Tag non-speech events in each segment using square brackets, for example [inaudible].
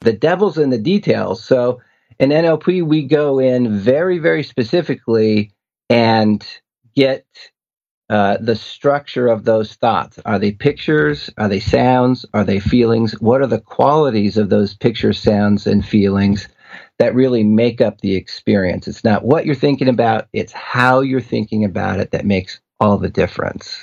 the devil's in the details. So in NLP, we go in very, very specifically and get uh, the structure of those thoughts. Are they pictures? Are they sounds? Are they feelings? What are the qualities of those pictures, sounds, and feelings that really make up the experience? It's not what you're thinking about, it's how you're thinking about it that makes all the difference.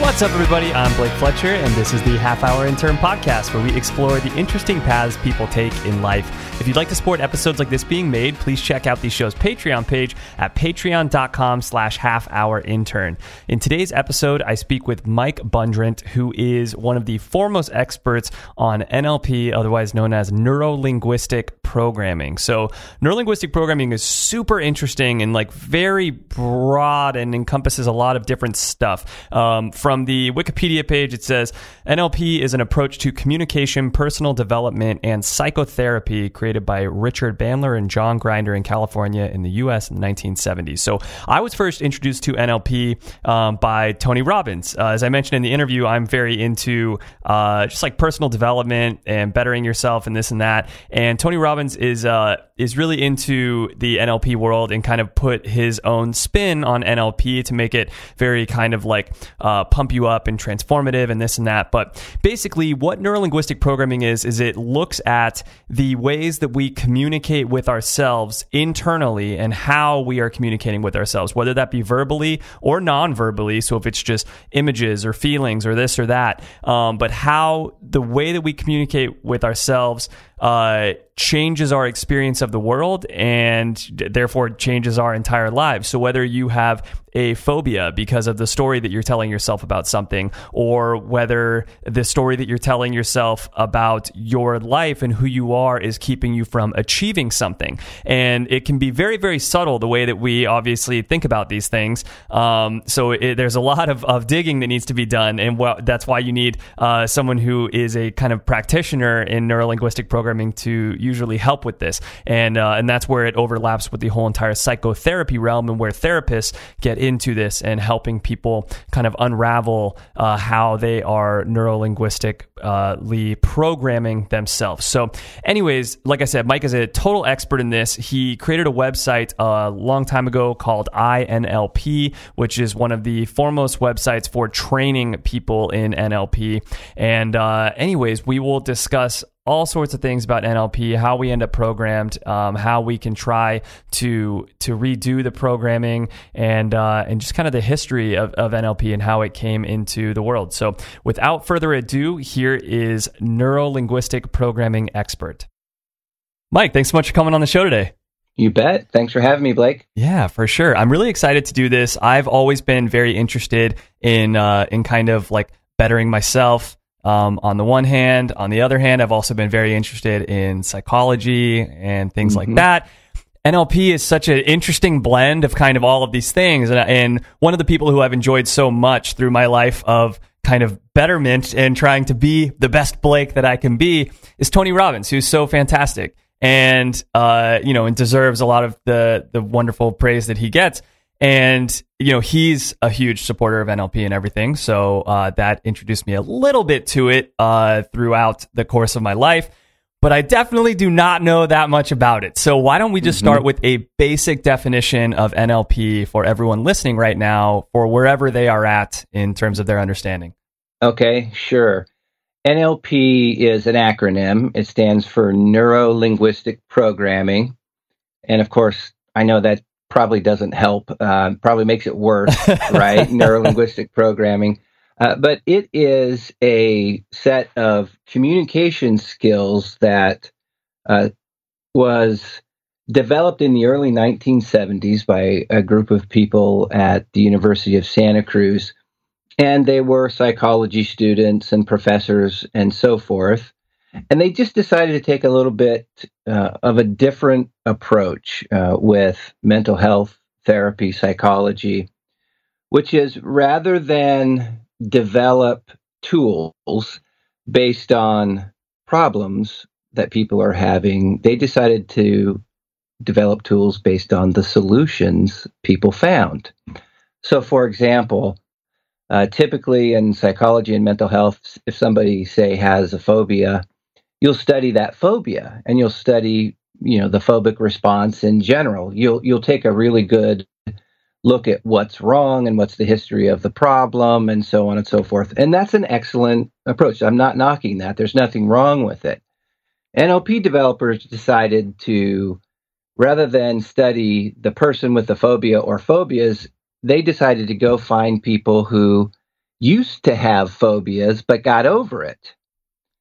What's up, everybody? I'm Blake Fletcher, and this is the Half Hour Intern Podcast, where we explore the interesting paths people take in life. If you'd like to support episodes like this being made, please check out the show's Patreon page at patreon.com slash half hour intern. In today's episode, I speak with Mike Bundrant, who is one of the foremost experts on NLP, otherwise known as neuro-linguistic programming. So neuro-linguistic programming is super interesting and like very broad and encompasses a lot of different stuff. Um, from the Wikipedia page, it says NLP is an approach to communication, personal development, and psychotherapy created by Richard Bandler and John Grinder in California in the US in the 1970s. So I was first introduced to NLP um, by Tony Robbins. Uh, as I mentioned in the interview, I'm very into uh, just like personal development and bettering yourself and this and that. And Tony Robbins is uh, is really into the NLP world and kind of put his own spin on NLP to make it very kind of like uh, pump you up and transformative and this and that. But basically, what neurolinguistic programming is, is it looks at the ways that we communicate with ourselves internally and how we are communicating with ourselves, whether that be verbally or non verbally. So if it's just images or feelings or this or that, um, but how the way that we communicate with ourselves uh, changes our experience of the world and therefore changes our entire lives. So whether you have a phobia because of the story that you're telling yourself about something, or whether the story that you're telling yourself about your life and who you are is keeping you from achieving something. And it can be very, very subtle the way that we obviously think about these things. Um, so it, there's a lot of, of digging that needs to be done. And well, that's why you need uh, someone who is a kind of practitioner in neurolinguistic programming to usually help with this. And, uh, and that's where it overlaps with the whole entire psychotherapy realm and where therapists get into this and helping people kind of unravel uh, how they are neurolinguistically programming themselves. So, anyways, like I said, Mike is a total expert in this. He created a website a long time ago called INLP, which is one of the foremost websites for training people in NLP. And, uh, anyways, we will discuss all sorts of things about NLP, how we end up programmed, um, how we can try to to redo the programming, and uh, and just kind of the history of, of NLP and how it came into the world. So, without further ado, here is neuro linguistic programming expert Mike. Thanks so much for coming on the show today. You bet. Thanks for having me, Blake. Yeah, for sure. I'm really excited to do this. I've always been very interested in uh, in kind of like bettering myself um, on the one hand. On the other hand, I've also been very interested in psychology and things mm-hmm. like that. NLP is such an interesting blend of kind of all of these things. And, and one of the people who I've enjoyed so much through my life of kind of betterment and trying to be the best Blake that I can be is Tony Robbins, who's so fantastic and, uh, you know, and deserves a lot of the, the wonderful praise that he gets. And, you know, he's a huge supporter of NLP and everything. So uh, that introduced me a little bit to it uh, throughout the course of my life. But I definitely do not know that much about it. So why don't we just mm-hmm. start with a basic definition of NLP for everyone listening right now for wherever they are at in terms of their understanding? Okay, sure. NLP is an acronym. It stands for Neuro Linguistic Programming. And of course, I know that probably doesn't help, uh, probably makes it worse, [laughs] right? Neurolinguistic programming. Uh, but it is a set of communication skills that uh, was developed in the early 1970s by a group of people at the University of Santa Cruz. And they were psychology students and professors and so forth and they just decided to take a little bit uh, of a different approach uh, with mental health therapy psychology, which is rather than develop tools based on problems that people are having, they decided to develop tools based on the solutions people found. So, for example, uh, typically in psychology and mental health, if somebody, say, has a phobia, you'll study that phobia and you'll study you know the phobic response in general. You'll you'll take a really good look at what's wrong and what's the history of the problem and so on and so forth. And that's an excellent approach. I'm not knocking that. There's nothing wrong with it. Nlp developers decided to rather than study the person with the phobia or phobias they decided to go find people who used to have phobias but got over it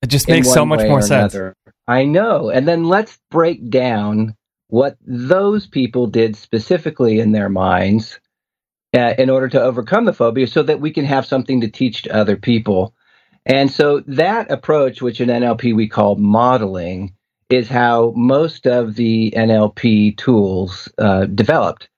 It just makes so much more sense. another. I know. And then let's break down what those people did specifically in their minds uh, in order to overcome the phobia so that we can have something to teach to other people. And so that approach, which in NLP we call modeling, is how most of the NLP tools uh, developed.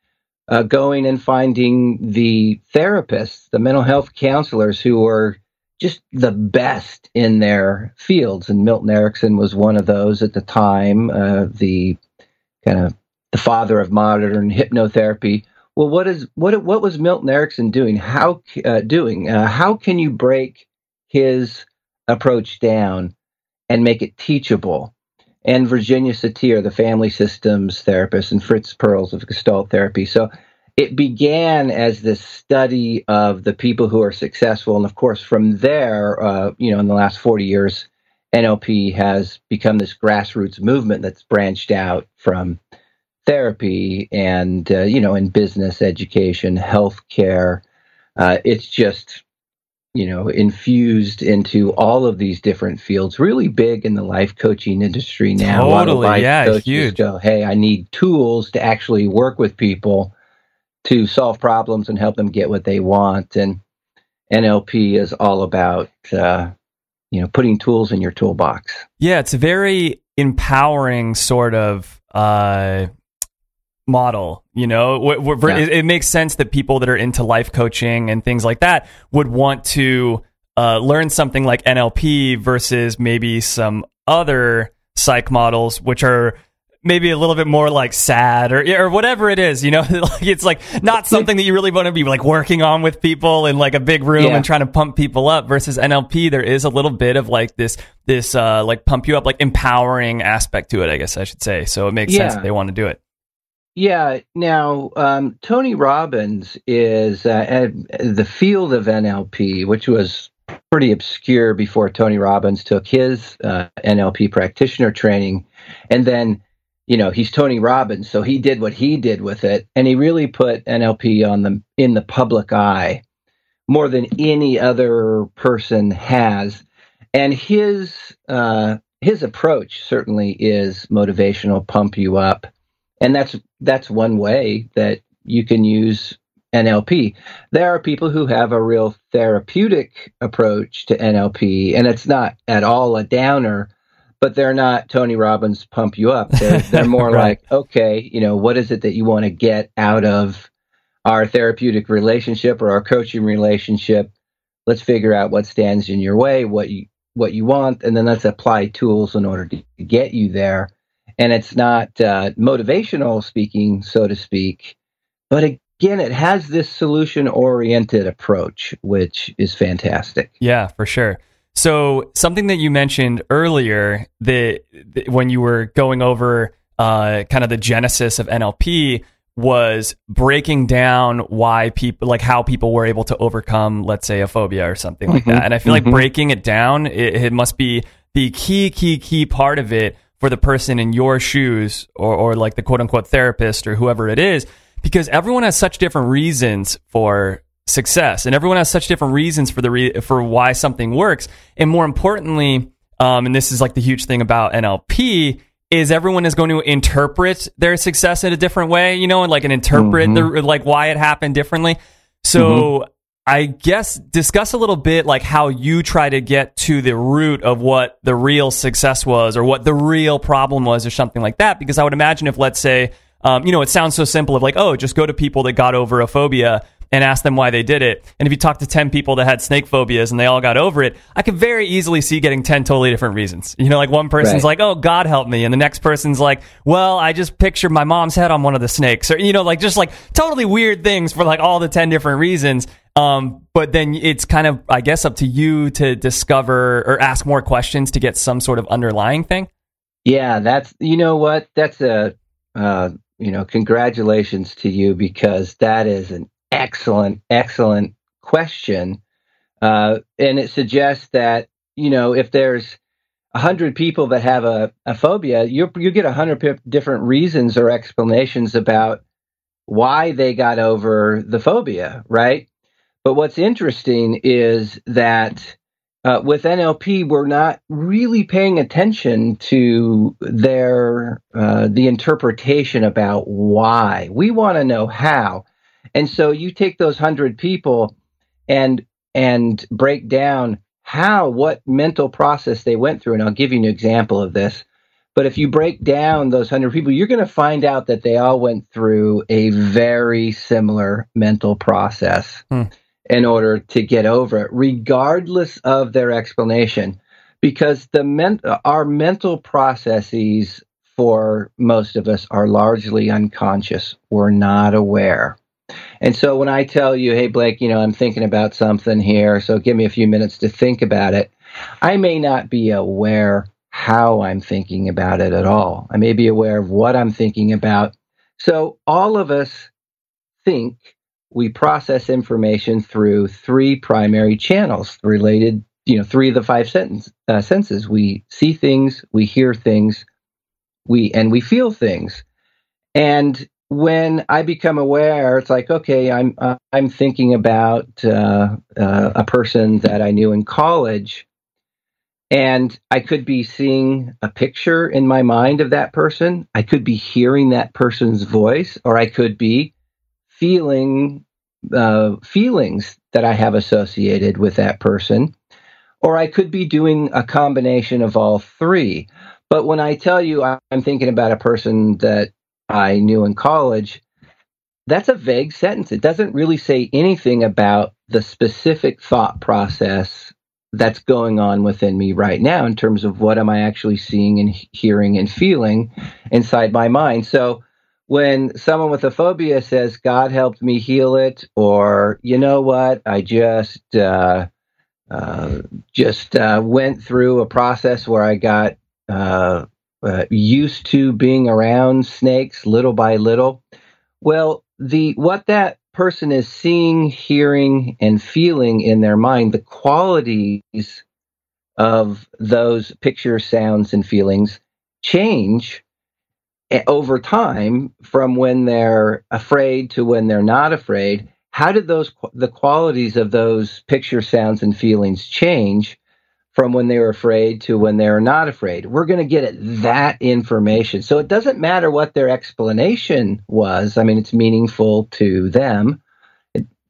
Uh, going and finding the therapists, the mental health counselors who were just the best in their fields. And Milton Erickson was one of those at the time, uh, the kind of the father of modern hypnotherapy. Well, what is what what was Milton Erickson doing? How uh, doing? Uh, how can you break his approach down and make it teachable? And Virginia Satir, the family systems therapist, and Fritz Perls of Gestalt therapy. So it began as this study of the people who are successful, and of course, from there, uh, you know, in the last forty years, NLP has become this grassroots movement that's branched out from therapy and uh, you know, in business, education, healthcare. Uh, it's just you know infused into all of these different fields really big in the life coaching industry now A lot of Totally, yeah, huge. go hey i need tools to actually work with people to solve problems and help them get what they want. And NLP is all about, uh, you know, putting tools in your toolbox. Yeah, it's a very empowering sort of uh, model. You know, Wh- wh- Yeah. it, it makes sense that people that are into life coaching and things like that would want to uh, learn something like NLP versus maybe some other psych models, which are maybe a little bit more like sad or or whatever it is. You know, [laughs] like it's like not something that you really want to be like working on with people in like a big room Yeah. and trying to pump people up. Versus NLP, there is a little bit of like this this uh, like pump you up, like empowering aspect to it. I guess I should say. So it makes sense that they want to do it. Yeah. Now, um, Tony Robbins is uh, the field of NLP, which was pretty obscure before Tony Robbins took his uh, NLP practitioner training. And then, you know, he's Tony Robbins, so he did what he did with it, and he really put NLP on the in the public eye more than any other person has. And his uh, his approach certainly is motivational, pump you up, and that's that's one way that you can use NLP. There are people who have a real therapeutic approach to NLP, and it's not at all a downer, but they're not Tony Robbins pump you up. They're, they're [laughs] more Right. like, okay, you know, what is it that you want to get out of our therapeutic relationship or our coaching relationship? Let's figure out what stands in your way, what you what you want, and then let's apply tools in order to get you there. And it's not uh, motivational speaking, so to speak, but again, it has this solution oriented approach, which is fantastic. Yeah, for sure. So something that you mentioned earlier that, that when you were going over uh, kind of the genesis of NLP was breaking down why people like how people were able to overcome let's say a phobia or something like Mhm, that and i feel mhm. like breaking it down it, it must be the key key key part of it for the person in your shoes or, or like the quote unquote therapist or whoever it is because everyone has such different reasons for success. And everyone has such different reasons for the re- for why something works. And more importantly um, and this is like the huge thing about nlp is everyone is going to interpret their success in a different way you know and like and interpret the like why it happened differently. So I guess discuss a little bit like how you try to get to the root of what the real success was or what the real problem was or something like that. Because I would imagine if, let's say, um, you know, it sounds so simple of like, oh, just go to people that got over a phobia and ask them why they did it. And if you talk to 10 people that had snake phobias and they all got over it, I could very easily see getting 10 totally different reasons. You know, like one person's Right. like, oh, God help me. And the next person's like, well, I just pictured my mom's head on one of the snakes. Or, you know, like just like totally weird things for like all the 10 different reasons. Um, but then it's kind of, I guess, up to you to discover or ask more questions to get some sort of underlying thing. Yeah, that's you know what? That's a uh, you know, congratulations to you because that is an excellent, excellent question, uh, and it suggests that you know if there's a hundred people that have a, a phobia, you you get a hundred p- different reasons or explanations about why they got over the phobia, right? But what's interesting is that uh, with NLP, we're not really paying attention to their uh, the interpretation about why. We want to know how, and so you take those hundred people and and break down how what mental process they went through, and I'll give you an example of this. But if you break down those hundred people, you're going to find out that they all went through a very similar mental process hmm. in order to get over it, regardless of their explanation, because the men- our mental processes for most of us are largely unconscious. We're not aware. And so when I tell you, hey, Blake, you know, I'm thinking about something here, so give me a few minutes to think about it, I may not be aware how I'm thinking about it at all. I may be aware of what I'm thinking about. So all of us think we process information through three primary channels related you know three of the five sentence, uh, senses we see things we hear things we and we feel things and when i become aware it's like okay i'm uh, i'm thinking about uh, uh, a person that i knew in college and i could be seeing a picture in my mind of that person i could be hearing that person's voice or i could be feeling uh, feelings that I have associated with that person, or I could be doing a combination of all three. But when I tell you I'm thinking about a person that I knew in college, that's a vague sentence. It doesn't really say anything about the specific thought process that's going on within me right now in terms of what am I actually seeing and hearing and feeling inside my mind. So when someone with a phobia says god helped me heal it or you know what i just uh, uh, just uh, went through a process where i got uh, used to being around snakes little by little. Well the what that person is seeing hearing and feeling in their mind the qualities of those pictures sounds and feelings change over time from when they're afraid to when they're not afraid. How did those the qualities of those picture sounds and feelings change from when they were afraid to when they were not afraid we're going to get at that information so it doesn't matter what their explanation was i mean it's meaningful to them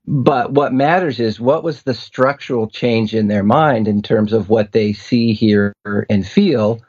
but what matters is what was the structural change in their mind in terms of what they see hear and feel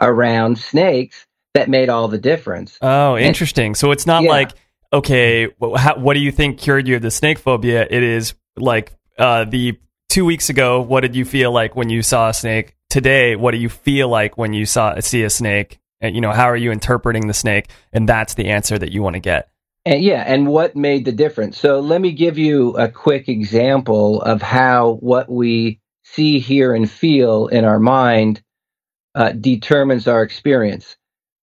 around snakes that made all the difference Oh, interesting. So it's not Yeah. like, okay, how, what do you think cured you of the snake phobia? It is like uh, the two weeks ago, what did you feel like when you saw a snake? Today, what do you feel like when you saw see a snake? And, you know, how are you interpreting the snake? And that's the answer that you want to get. And yeah, and what made the difference? So let me give you a quick example of how what we see, hear, and feel in our mind uh, determines our experience.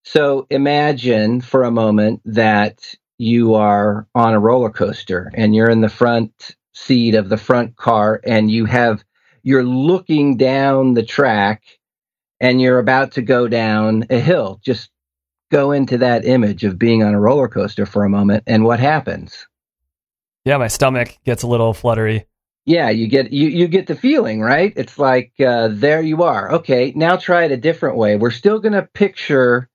So imagine for a moment that you are on a roller coaster and you're in the front seat of the front car and you have you're looking down the track and you're about to go down a hill. Just go into that image of being on a roller coaster for a moment and what happens? Yeah, my stomach gets a little fluttery. Yeah, you get you you get the feeling, right? It's like uh, there you are. Okay, now try it a different way. We're still going to picture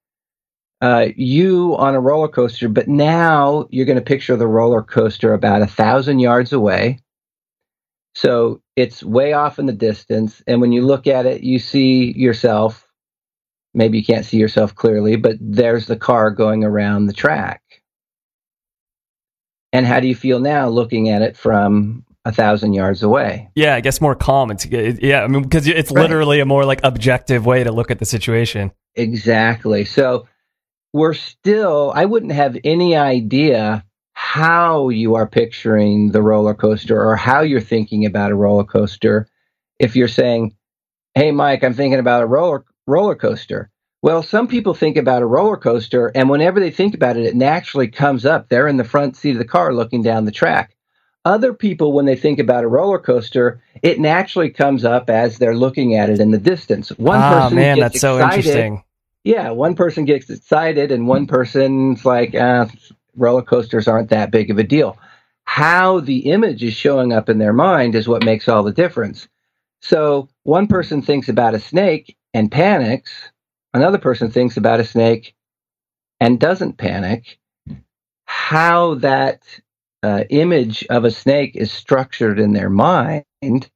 uh, you on a roller coaster, but now you're going to picture the roller coaster about a thousand yards away. So it's way off in the distance, and when you look at it, you see yourself. Maybe you can't see yourself clearly, but there's the car going around the track. And how do you feel now looking at it from a thousand yards away? Yeah, I guess more calm. It's it, yeah, I mean because it's Right. literally a more like objective way to look at the situation. Exactly. So we're still, I wouldn't have any idea how you are picturing the roller coaster or how you're thinking about a roller coaster if you're saying, Hey, Mike, I'm thinking about a roller, roller coaster. Well, some people think about a roller coaster, and whenever they think about it, it naturally comes up. They're in the front seat of the car looking down the track. Other people, when they think about a roller coaster, it naturally comes up as they're looking at it in the distance. One ah, person man, gets that's so excited, interesting. Yeah, one person gets excited and one person's like, uh, roller coasters aren't that big of a deal. How the image is showing up in their mind is what makes all the difference. So one person thinks about a snake and panics, another person thinks about a snake and doesn't panic. How that uh, image of a snake is structured in their mind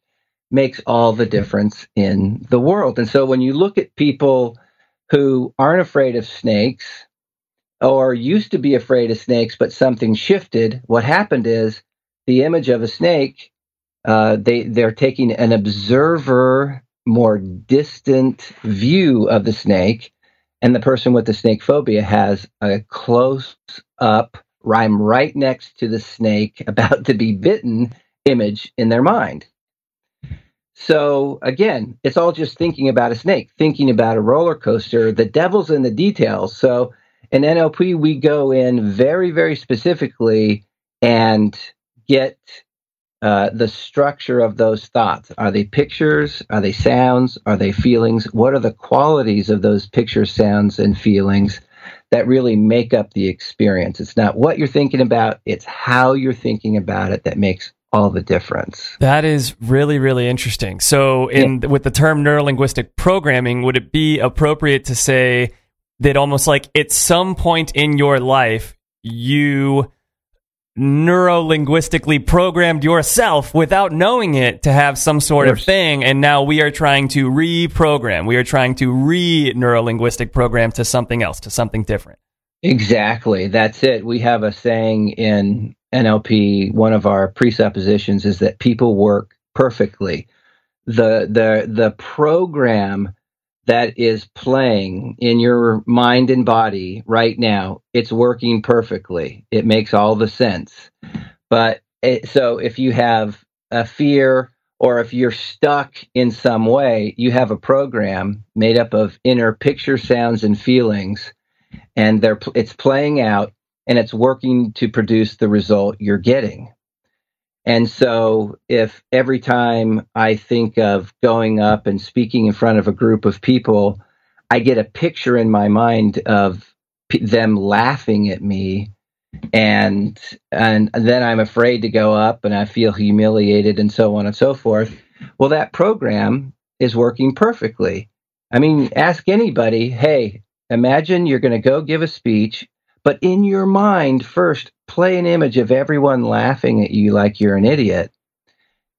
makes all the difference in the world. And so when you look at people, who aren't afraid of snakes or used to be afraid of snakes, but something shifted. What happened is the image of a snake, uh, they, they're taking an observer, more distant view of the snake. And the person with the snake phobia has a close up, I'm right next to the snake [laughs] about to be bitten image in their mind. So again, it's all just thinking about a snake, thinking about a roller coaster. The devil's in the details. So in NLP, we go in very, very specifically and get uh, the structure of those thoughts. Are they pictures? Are they sounds? Are they feelings? What are the qualities of those pictures, sounds, and feelings that really make up the experience? It's not what you're thinking about, it's how you're thinking about it that makes all the difference. That is really, really interesting. So, in with the term neurolinguistic programming, would it be appropriate to say that almost like at some point in your life, you neurolinguistically programmed yourself without knowing it to have some sort of Yes. thing, and now we are trying to reprogram. We are trying to re neurolinguistic program to something else, to something different. Exactly. That's it. We have a saying in NLP, one of our presuppositions is that people work perfectly. The the the program that is playing in your mind and body right now, it's working perfectly. It makes all the sense. But it, so if you have a fear or if you're stuck in some way, you have a program made up of inner picture, sounds, and feelings and they're it's playing out and it's working to produce the result you're getting. And so if every time I think of going up and speaking in front of a group of people, I get a picture in my mind of p- them laughing at me and and then I'm afraid to go up and I feel humiliated and so on and so forth. Well, that program is working perfectly. I mean, ask anybody, hey, imagine you're going to go give a speech, but in your mind, first play an image of everyone laughing at you like you're an idiot.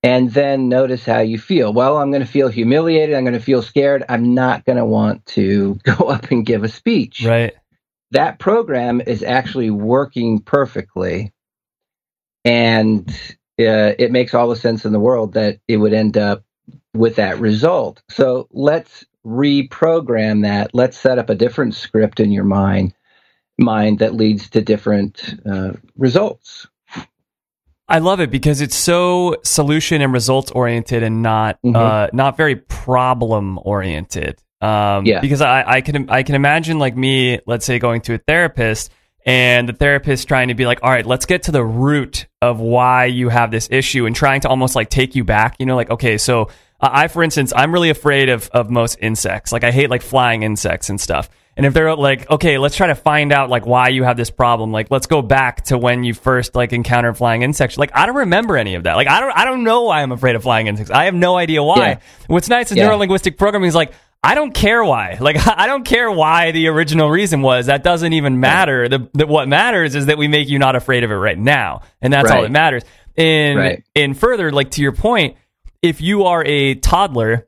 And then notice how you feel. Well, I'm going to feel humiliated. I'm going to feel scared. I'm not going to want to [laughs] go up and give a speech. Right. That program is actually working perfectly. And uh, it makes all the sense in the world that it would end up with that result. So let's reprogram that. Let's set up a different script in your mind, mind that leads to different uh, results. I love it because it's so solution and results oriented and not Mhm. uh, not very problem oriented. Um, Yeah. Because I, I can I can imagine like me, let's say going to a therapist and the therapist trying to be like, all right, let's get to the root of why you have this issue and trying to almost like take you back. You know, like okay, so I, for instance, I'm really afraid of of most insects. Like I hate like flying insects and stuff. And if they're like, okay, let's try to find out like why you have this problem. Like, let's go back to when you first like encountered flying insects. Like, I don't remember any of that. Like, I don't, I don't know why I'm afraid of flying insects. I have no idea why. Yeah. What's nice is Yeah. neurolinguistic programming is like, I don't care why. [laughs] Like, I don't care why the original reason was. That doesn't even matter. The, the what matters is that we make you not afraid of it right now, and that's all that matters. And Right. and further, like to your point, if you are a toddler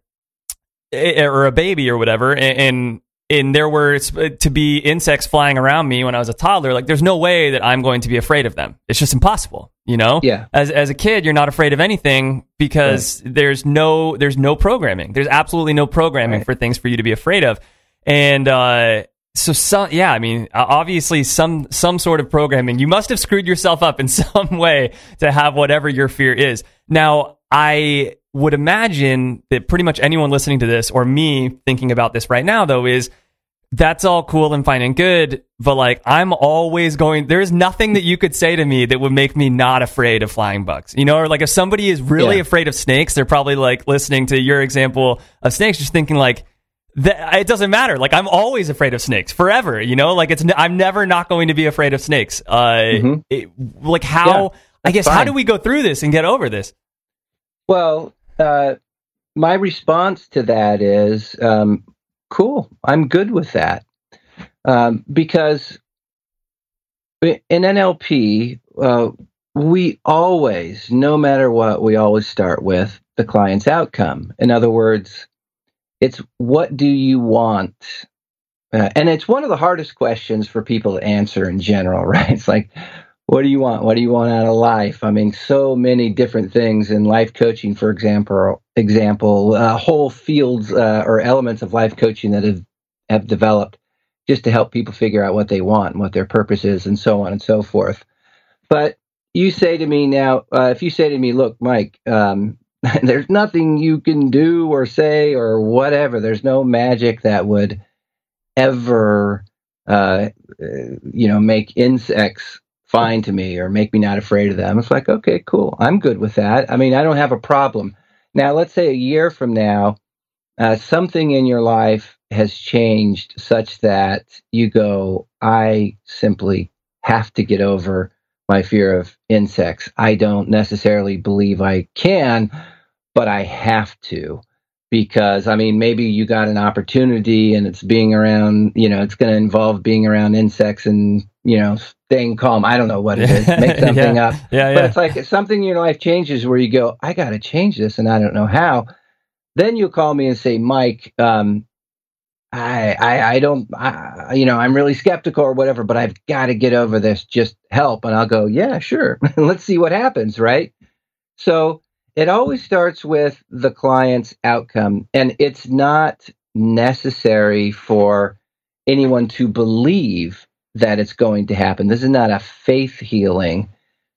eh, or a baby or whatever, and, and and there were to be insects flying around me when I was a toddler, like there's no way that I'm going to be afraid of them. It's just impossible, you know? Yeah. As as a kid, you're not afraid of anything because there's no there's no programming. There's absolutely no programming Right. for things for you to be afraid of. And uh so some yeah, I mean, uh, obviously some some sort of programming. You must have screwed yourself up in [laughs] some way to have whatever your fear is. Now, I would imagine that pretty much anyone listening to this or me thinking about this right now though is that's all cool and fine and good, but like I'm always going there's nothing that you could say to me that would make me not afraid of flying bugs. You know, or like if somebody is really Yeah. afraid of snakes, they're probably like listening to your example of snakes just thinking like that it doesn't matter. Like I'm always afraid of snakes forever. You know, like it's n- I'm never not going to be afraid of snakes. Uh, it, like how Mm-hmm. Yeah, I guess how do we go through this and get over this? Well, uh, my response to that is um, cool. I'm good with that um, because in NLP, uh, we always, no matter what, we always start with the client's outcome. In other words, it's what do you want? Uh, and it's one of the hardest questions for people to answer in general, [laughs] right? It's like, what do you want? What do you want out of life? I mean, so many different things in life coaching, for example, example, uh, whole fields uh, or elements of life coaching that have have developed just to help people figure out what they want and what their purpose is, and so on and so forth. But you say to me now, uh, if you say to me, "Look, Mike, um, [laughs] there's nothing you can do or say or whatever. There's no magic that would ever, uh, uh, you know, make insects fine to me or make me not afraid of them. It's like, okay, cool. I'm good with that. I mean, I don't have a problem. Now, let's say a year from now, uh, something in your life has changed such that you go, I simply have to get over my fear of insects. I don't necessarily believe I can, but I have to because I mean maybe you got an opportunity and it's being around, you know, it's going to involve being around insects and, you know, staying calm. I don't know what it is. Make [laughs] something Yeah. up. Yeah, yeah. But it's like something in your life changes where you go, I got to change this and I don't know how. Then you'll call me and say, Mike, um, I, I, I don't, I, you know, I'm really skeptical or whatever, but I've got to get over this. Just help. And I'll go, yeah, sure. [laughs] Let's see what happens. Right. So it always starts with the client's outcome. And it's not necessary for anyone to believe that it's going to happen. This is not a faith healing.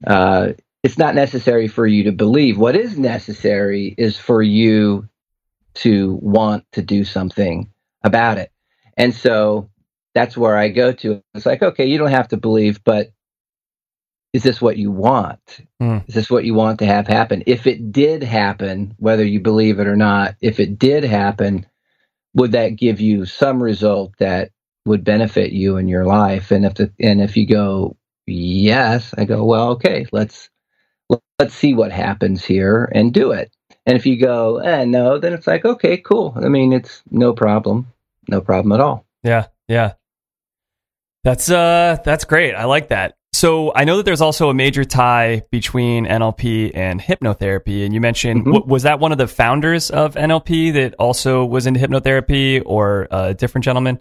Uh, it's not necessary for you to believe. What is necessary is for you to want to do something about it. And so that's where I go to. It's like, okay, you don't have to believe, but is this what you want? Hmm. Is this what you want to have happen? If it did happen, whether you believe it or not, if it did happen, would that give you some result that would benefit you in your life? And if the and if you go yes, I go well, okay, let's let's see what happens here and do it. And if you go eh, no, then it's like okay, cool. I mean, it's no problem, no problem at all. Yeah, yeah. That's uh that's great. I like that. So I know that there's also a major tie between NLP and hypnotherapy, and you mentioned Mhm. w- was that one of the founders of NLP that also was into hypnotherapy, or a different gentleman?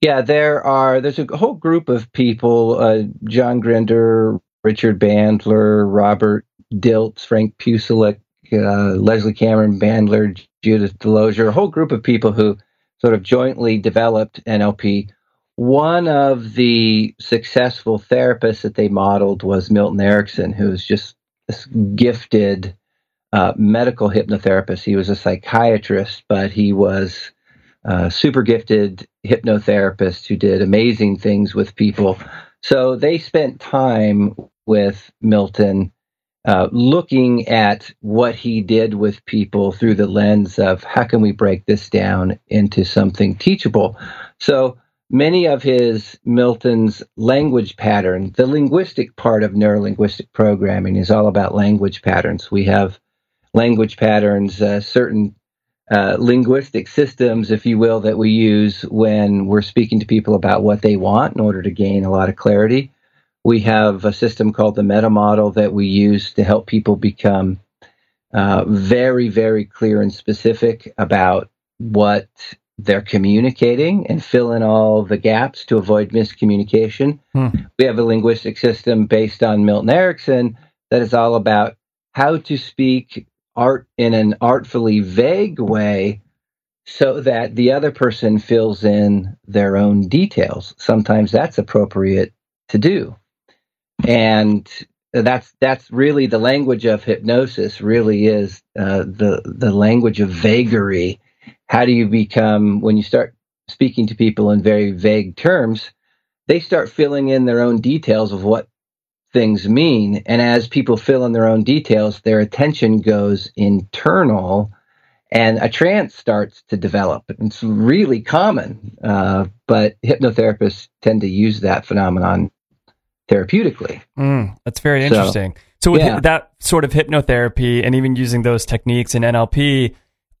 Yeah, there are. There's a whole group of people: uh, John Grinder, Richard Bandler, Robert Dilts, Frank Pucelik, uh, Leslie Cameron Bandler, Judith DeLozier. A whole group of people who sort of jointly developed NLP. One of the successful therapists that they modeled was Milton Erickson, who's just this gifted uh, medical hypnotherapist. He was a psychiatrist, but he was super gifted hypnotherapist who did amazing things with people. So they spent time with Milton uh, looking at what he did with people through the lens of how can we break this down into something teachable. So many of his Milton's language pattern, the linguistic part of neurolinguistic programming is all about language patterns. We have language patterns, uh, certain uh, linguistic systems, if you will, that we use when we're speaking to people about what they want in order to gain a lot of clarity. We have a system called the meta model that we use to help people become uh, very, very clear and specific about what they're communicating and fill in all the gaps to avoid miscommunication. Hmm. We have a linguistic system based on Milton Erickson that is all about how to speak art in an artfully vague way so that the other person fills in their own details. Sometimes that's appropriate to do. And that's that's really the language of hypnosis really is uh, the the language of vagary how do you become when you start speaking to people in very vague terms they start filling in their own details of what things mean and as people fill in their own details their attention goes internal and a trance starts to develop it's really common uh, but hypnotherapists tend to use that phenomenon therapeutically Mm, that's very interesting. So, with yeah. hi- that sort of hypnotherapy and even using those techniques in NLP,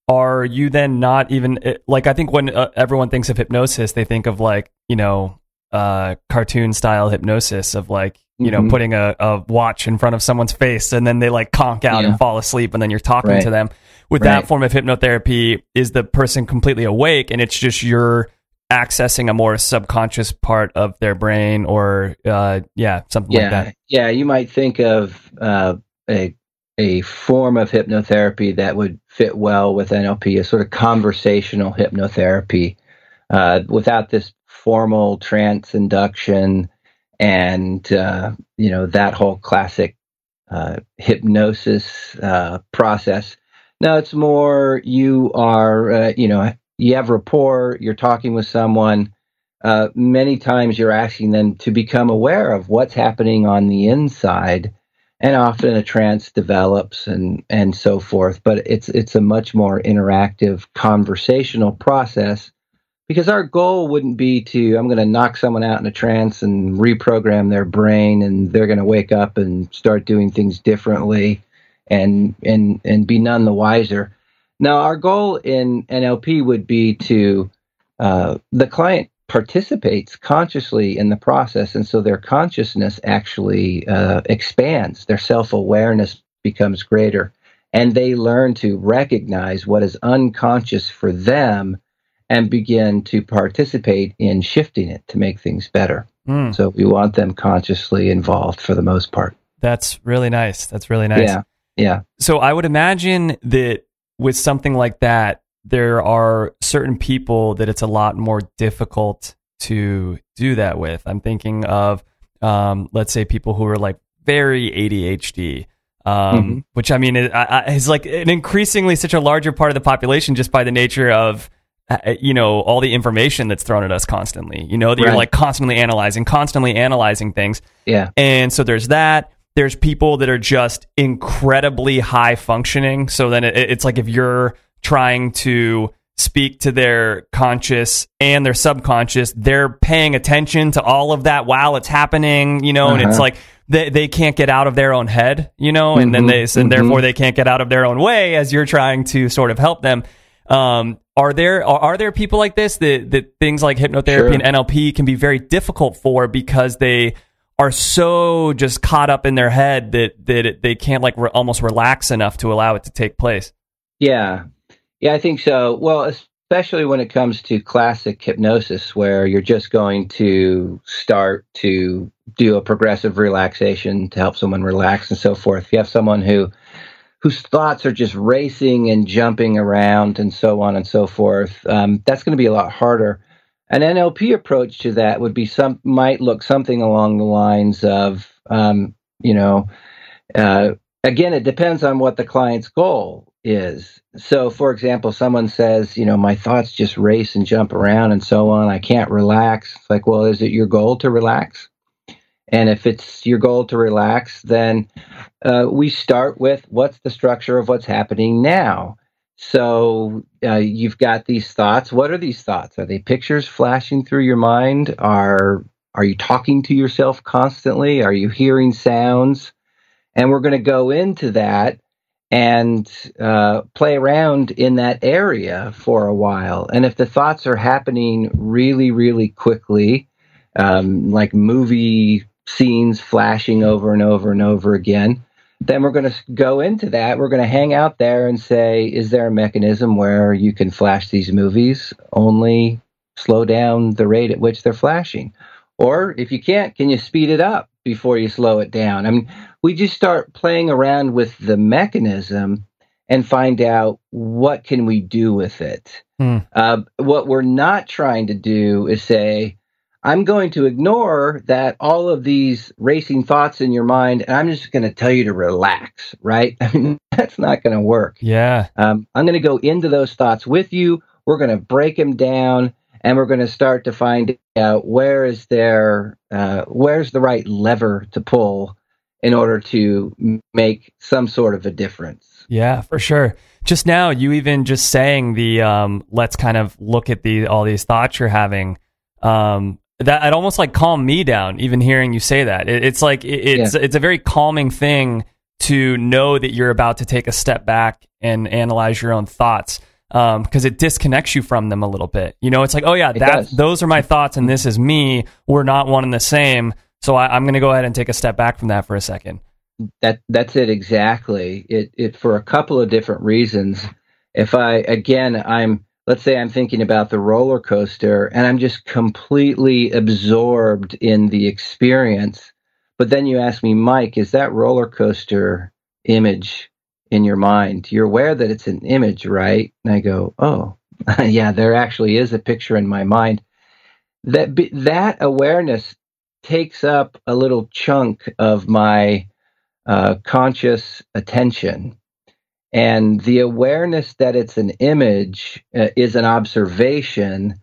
are you then not even eh, like? I think when uh, everyone thinks of hypnosis, they think of like you know, uh, cartoon style hypnosis of like you know Mhm. putting a, a watch in front of someone's face and then they like conk out Yeah. and fall asleep and then you're talking Right. to them. With Right. that form of hypnotherapy, is the person completely awake and it's just you're accessing a more subconscious part of their brain or uh, yeah, something like that. yeah. You might think of uh, a a form of hypnotherapy that would fit well with NLP, a sort of conversational hypnotherapy, uh, without this formal trance induction and uh, you know that whole classic uh, hypnosis uh, process. No, it's more you are uh, you know you have rapport, you're talking with someone uh, many times you're asking them to become aware of what's happening on the inside, and often a trance develops and and so forth. But it's it's a much more interactive conversational process because our goal wouldn't be to I'm going to knock someone out in a trance and reprogram their brain and they're going to wake up and start doing things differently and and and be none the wiser. Now our goal in NLP would be to uh, the client participates consciously in the process, and so their consciousness actually uh, expands. Their self awareness becomes greater, and they learn to recognize what is unconscious for them and begin to participate in shifting it to make things better. Mm. So we want them consciously involved for the most part. That's really nice. That's really nice. Yeah. Yeah. So I would imagine that with something like that, there are certain people that it's a lot more difficult to do that with. I'm thinking of, um, let's say, people who are like very ADHD. Um, Mhm. which I mean is, is like an increasingly such a larger part of the population just by the nature of you know all the information that's thrown at us constantly. You know that you're like constantly analyzing, constantly analyzing things. Yeah. And so there's that. There's people that are just incredibly high functioning. So then it, it's like if you're trying to speak to their conscious and their subconscious, they're paying attention to all of that while it's happening, you know, and it's Uh-huh. like they, they can't get out of their own head, you know, and then Mhm, they, and mhm. therefore they can't get out of their own way as you're trying to sort of help them. Um, are there are, are there people like this that that things like hypnotherapy Sure. and NLP can be very difficult for because they are so just caught up in their head that that it, they can't like re- almost relax enough to allow it to take place. Yeah. Yeah, I think so. Well, especially when it comes to classic hypnosis, where you're just going to start to do a progressive relaxation to help someone relax and so forth. If you have someone who whose thoughts are just racing and jumping around and so on and so forth, um, that's going to be a lot harder. An NLP approach to that would be some might look something along the lines of, um, you know, uh, again, it depends on what the client's goal is. So, for example, someone says, you know, my thoughts just race and jump around and so on. I can't relax. It's like, well, is it your goal to relax? And if it's your goal to relax, then uh, we start with what's the structure of what's happening now. So uh, you've got these thoughts. What are these thoughts? Are they pictures flashing through your mind? Are are you talking to yourself constantly? Are you hearing sounds? And we're going to go into that and uh, play around in that area for a while. And if the thoughts are happening really, really quickly, um, like movie scenes flashing over and over and over again, then we're going to go into that. We're going to hang out there and say, is there a mechanism where you can flash these movies only slow down the rate at which they're flashing? Or if you can't, can you speed it up before you slow it down? I mean, we just start playing around with the mechanism and find out what can we do with it. Hmm. Uh, what we're not trying to do is say, I'm going to ignore that all of these racing thoughts in your mind, and I'm just going to tell you to relax, right? [laughs] I mean, that's not going to work. Yeah. Um, I'm going to go into those thoughts with you. We're going to break them down, and we're going to start to find out where is there, uh, where's the right lever to pull in order to make some sort of a difference. Yeah, for sure. Just now, you even just saying the um, let's kind of look at the all these thoughts you're having. Um, that it almost like calm me down. Even hearing you say that, it, it's like it, it's it's a very calming thing to know that you're about to take a step back and analyze your own thoughts um, because it disconnects you from them a little bit. You know, it's like, oh yeah, that those are my thoughts and this is me. We're not one and the same. So I, I'm going to go ahead and take a step back from that for a second. That that's it exactly. It it for a couple of different reasons. If I again I'm let's say I'm thinking about the roller coaster and I'm just completely absorbed in the experience. But then you ask me, Mike, is that roller coaster image in your mind? You're aware that it's an image, right? And I go, oh, [laughs] yeah, there actually is a picture in my mind. That that awareness takes up a little chunk of my uh, conscious attention. And the awareness that it's an image uh, is an observation,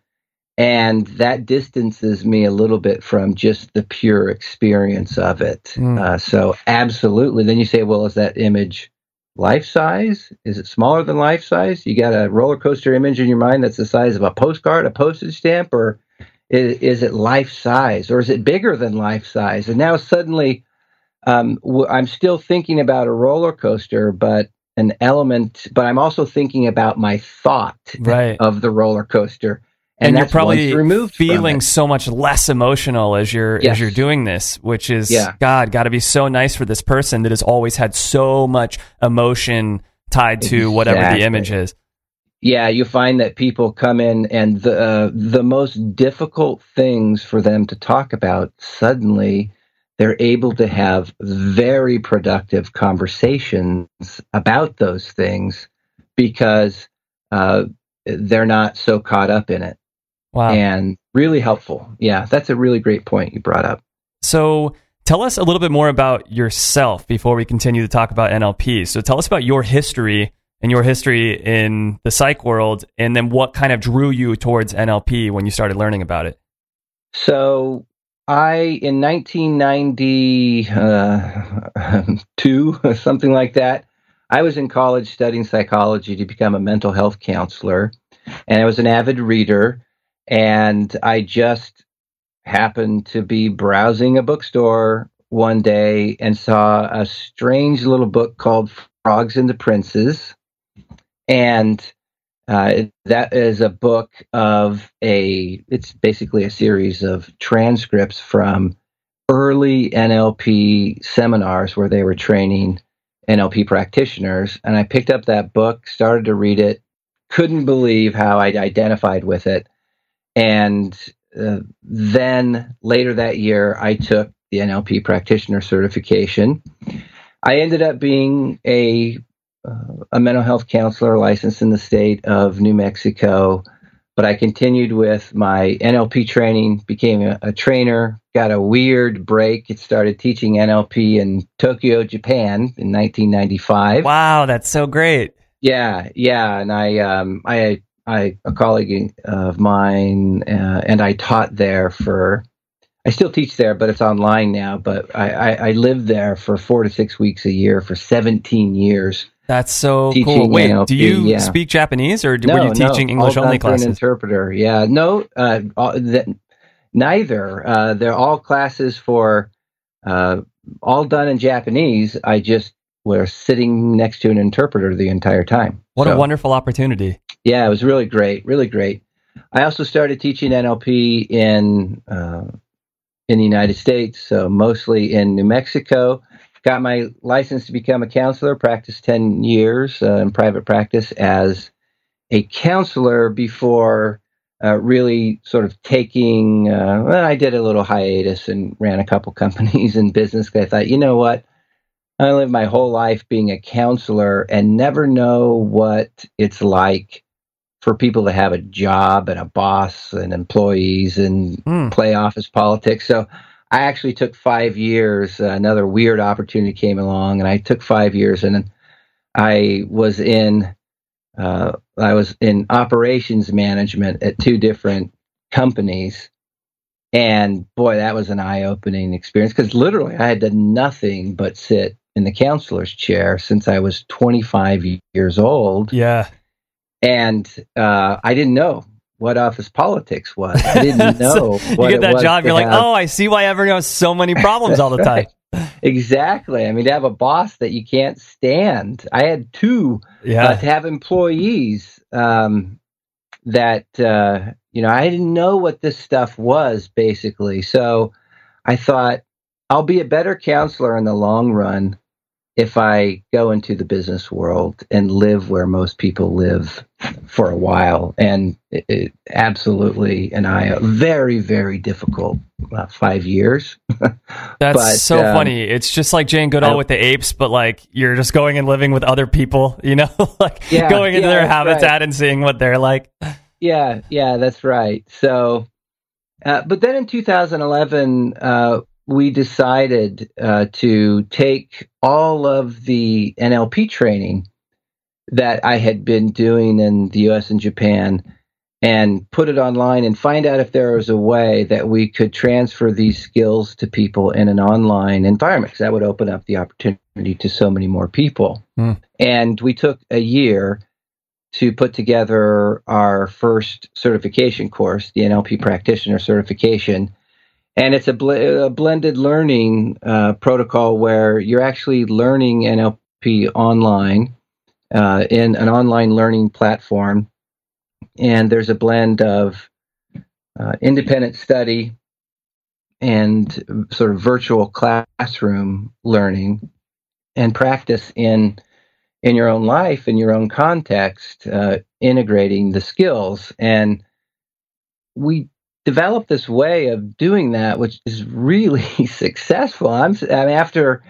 and that distances me a little bit from just the pure experience of it. Mm. Uh, so, absolutely. Then you say, well, is that image life size? Is it smaller than life size? You got a roller coaster image in your mind that's the size of a postcard, a postage stamp, or is, is it life size, or is it bigger than life size? And now suddenly, um, w- I'm still thinking about a roller coaster, but an element, but I'm also thinking about my thought Right. of the roller coaster, and, you're probably removed feeling so much less emotional as you're as you're doing this, which is Yeah. God got to be so nice for this person that has always had so much emotion tied to whatever the image is. yeah, you find that people come in and the uh, the most difficult things for them to talk about suddenly they're able to have very productive conversations about those things because uh, they're not so caught up in it Wow. and really helpful. Yeah, that's a really great point you brought up. So tell us a little bit more about yourself before we continue to talk about NLP. So tell us about your history and your history in the psych world, and then what kind of drew you towards NLP when you started learning about it. So I in 1992, uh, [laughs] [laughs] something like that, I was in college studying psychology to become a mental health counselor, and I was an avid reader, and I just happened to be browsing a bookstore one day and saw a strange little book called Frogs into Princes, and uh, that is a book of a. It's basically a series of transcripts from early NLP seminars where they were training NLP practitioners, and I picked up that book, started to read it, couldn't believe how I'd identified with it, and uh, then later that year I took the NLP practitioner certification. I ended up being a a mental health counselor licensed in the state of New Mexico. But I continued with my NLP training, became a, a trainer, got a weird break. It started teaching NLP in Tokyo, Japan in 1995. Wow, that's so great. Yeah, yeah, and I, um, I, I, a colleague of mine, uh, and I taught there for. I still teach there, but it's online now. But I, I, I lived there for four to six weeks a year for 17 years. That's so Teaching cool. Wait, do you yeah. speak Japanese or no, were you teaching no, English all only through An interpreter, yeah. No, uh, all, th- neither. Uh, they're all classes for uh, all done in Japanese. I just was sitting next to an interpreter the entire time. What a wonderful opportunity. Yeah, it was really great, really great. I also started teaching NLP in uh, in the United States, so mostly in New Mexico. Got my license to become a counselor. Practiced ten years uh, in private practice as a counselor before uh, really sort of taking. Uh, well, I did a little hiatus and ran a couple [laughs] companies in business. I thought, you know what, I lived my whole life being a counselor and never know what it's like for people to have a job and a boss and employees and Hmm. play office politics. So I actually took five years. Uh, another weird opportunity came along, and I took five years, and I was in uh, I was in operations management at two different companies, and boy, that was an eye opening experience because literally I had done nothing but sit in the counselor's chair since I was 25 years old Yeah. and uh, I didn't know what office politics was. I didn't [laughs] know. So what you get that was job, you're like, have- oh, I see why everyone has so many [laughs] problems all the time. exactly. I mean, to have a boss that you can't stand. I had two. Yeah. Uh, to have employees um, that uh, you know, I didn't know what this stuff was basically. So I thought I'll be a better counselor in the long run if I go into the business world and live where most people live for a while. And it, it, absolutely, and I very very difficult uh, five years. [laughs] That's but, so um, funny. It's just like Jane Goodall I- with the apes, but like you're just going and living with other people, [laughs] you know, [laughs] like Yeah, going into yeah, their habitat right. and seeing what they're like. Yeah, yeah, that's right. So, uh, but then in 2011, uh, we decided uh, to take all of the NLP training that I had been doing in the US and Japan and put it online and find out if there was a way that we could transfer these skills to people in an online environment because that would open up the opportunity to so many more people. Hmm. And we took a year to put together our first certification course, the NLP practitioner certification. And it's a, bl- a blended learning uh, protocol where you're actually learning NLP online uh, in an online learning platform. And there's a blend of uh, independent study and sort of virtual classroom learning and practice in in your own life in your own context uh, integrating the skills and we developed this way of doing that which is really [laughs] successful i'm I mean, after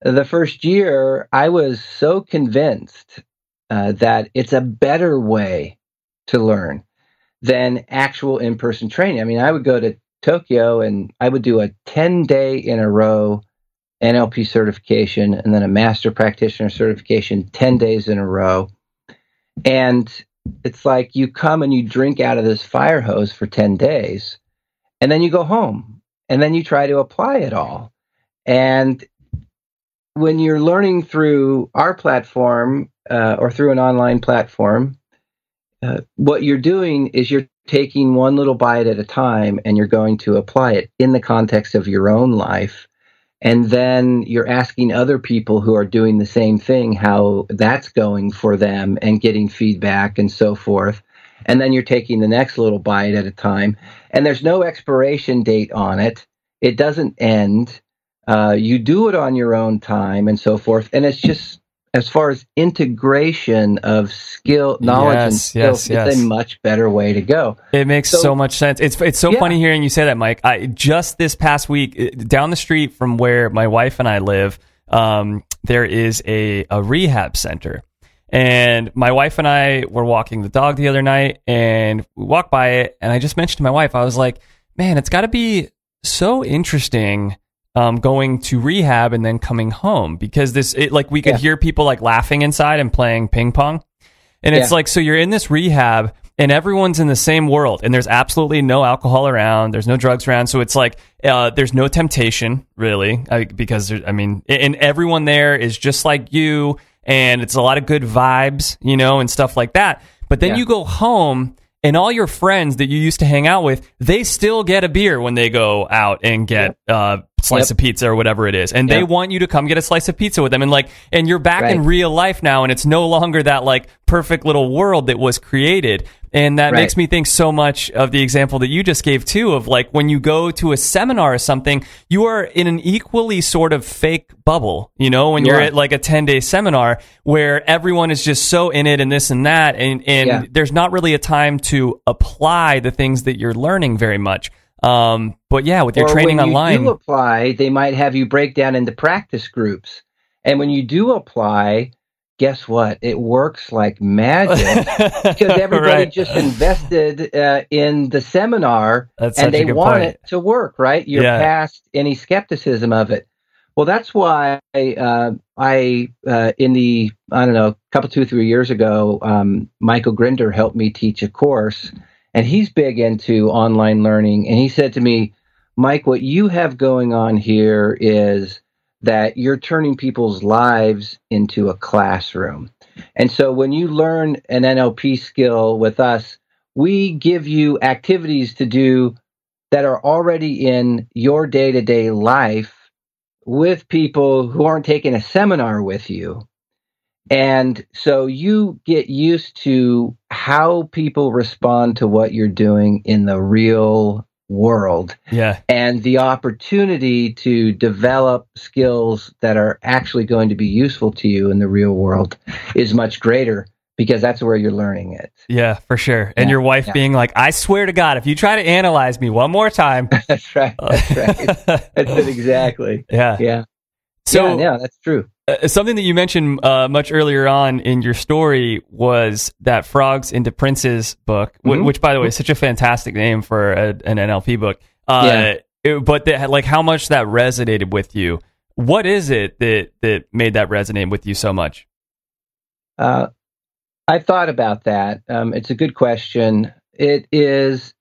the first year i was so convinced uh, that it's a better way to learn than actual in-person training i mean i would go to tokyo and i would do a 10 day in a row NLP certification and then a master practitioner certification 10 days in a row. And it's like you come and you drink out of this fire hose for 10 days and then you go home and then you try to apply it all. And when you're learning through our platform uh, or through an online platform, uh, what you're doing is you're taking one little bite at a time and you're going to apply it in the context of your own life and then you're asking other people who are doing the same thing how that's going for them and getting feedback and so forth. And then you're taking the next little bite at a time. And there's no expiration date on it. It doesn't end. Uh, you do it on your own time and so forth. And it's just as far as integration of skill knowledge and skills yes, it's yes. a much better way to go It makes so, So- much sense. It's it's so Yeah. funny hearing you say that, Mike. I just this past week uh, down the street from where my wife and I live, um, there is a a rehab center, and my wife and I were walking the dog the other night, and we walked by it, and I just mentioned to my wife, I was like, "Man, it's got to be so interesting." Um, going to rehab and then coming home because this, it, like, we could Yeah. hear people like laughing inside and playing ping pong. And it's Yeah. like, so you're in this rehab and everyone's in the same world and there's absolutely no alcohol around. There's no drugs around. So it's like, uh, there's no temptation really I, because there, I mean, and everyone there is just like you and it's a lot of good vibes, you know, and stuff like that. But then Yeah. you go home and all your friends that you used to hang out with, they still get a beer when they go out and get uh, slice Yep. of pizza or whatever it is, and they want you to come get a slice of pizza with them, and like, and you're back in real life now, and it's no longer that like perfect little world that was created. And that Right. makes me think so much of the example that you just gave too of like when you go to a seminar or something, you are in an equally sort of fake bubble, you know, when You you are are. at like a 10 day seminar where everyone is just so in it and this and that. And, and Yeah. there's not really a time to apply the things that you're learning very much. Um, but yeah, with your or training when you online, do apply, they might have you break down into practice groups. And when you do apply, guess what? It works like magic [laughs] because everybody Right. just invested uh, in the seminar That's and they want point. it to work, right? You're Yeah. past any skepticism of it. Well, that's why uh, I, uh, in the, I don't know, a couple, two, three years ago, um, Michael Grinder helped me teach a course, and he's big into online learning. And he said to me, Mike, what you have going on here is that you're turning people's lives into a classroom. And so when you learn an NLP skill with us, we give you activities to do that are already in your day to day life with people who aren't taking a seminar with you. And so you get used to how people respond to what you're doing in the real world yeah. and the opportunity to develop skills that are actually going to be useful to you in the real world is much greater because that's where you're learning it. Yeah, for sure. And Yeah, your wife yeah. being like, I swear to God, if you try to analyze me one more time. [laughs] That's right. That's right. [laughs] that's it exactly. yeah. Yeah. So, yeah, yeah, that's true. Uh, something that you mentioned uh, much earlier on in your story was that Frogs into Princes book, wh- Mhm. which, by the way, is such a fantastic name for a, an NLP book. Uh, Yeah. it- but that, like, how much that resonated with you? What is it that that made that resonate with you so much? Uh, I thought about that. Um, it's a good question. It is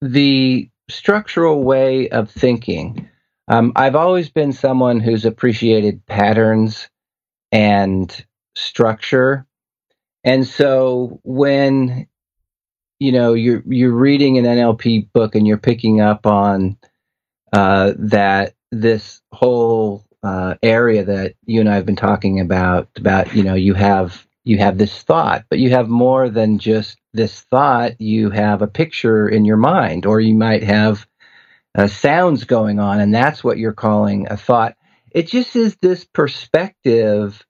the structural way of thinking. Um, I've always been someone who's appreciated patterns and structure, and so when you know you're you're reading an NLP book and you're picking up on uh, that this whole uh, area that you and I have been talking about about you know you have you have this thought, but you have more than just this thought. You have a picture in your mind, or you might have uh, sounds going on, and that's what you're calling a thought. It just is this perspective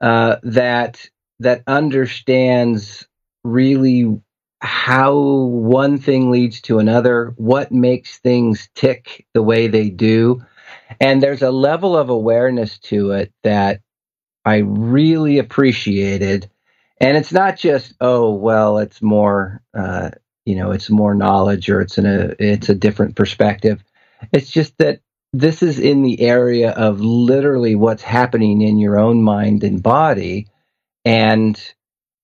uh, that that understands really how one thing leads to another, what makes things tick the way they do. And there's a level of awareness to it that I really appreciated. And it's not just, oh, well, it's more, uh, you know, it's more knowledge or it's in a, it's a different perspective. It's just that this is in the area of literally what's happening in your own mind and body. And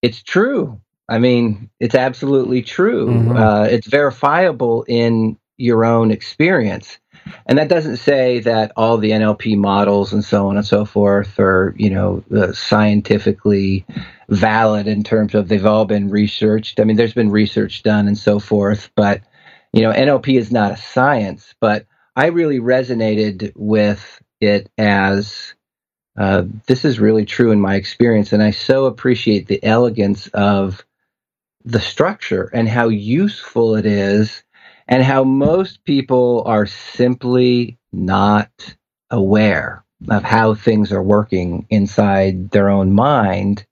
it's true. I mean, it's absolutely true. Mhm. Uh, it's verifiable in your own experience. And that doesn't say that all the NLP models and so on and so forth are, you know, uh, scientifically valid in terms of they've all been researched. I mean, there's been research done and so forth, but, you know, NLP is not a science. But I really resonated with it as uh, this is really true in my experience. And I so appreciate the elegance of the structure and how useful it is and how most people are simply not aware of how things are working inside their own mind.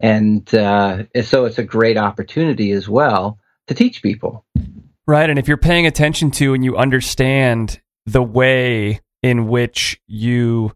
And uh, so it's a great opportunity as well to teach people. Right. And if you're paying attention to and you understand the way in which you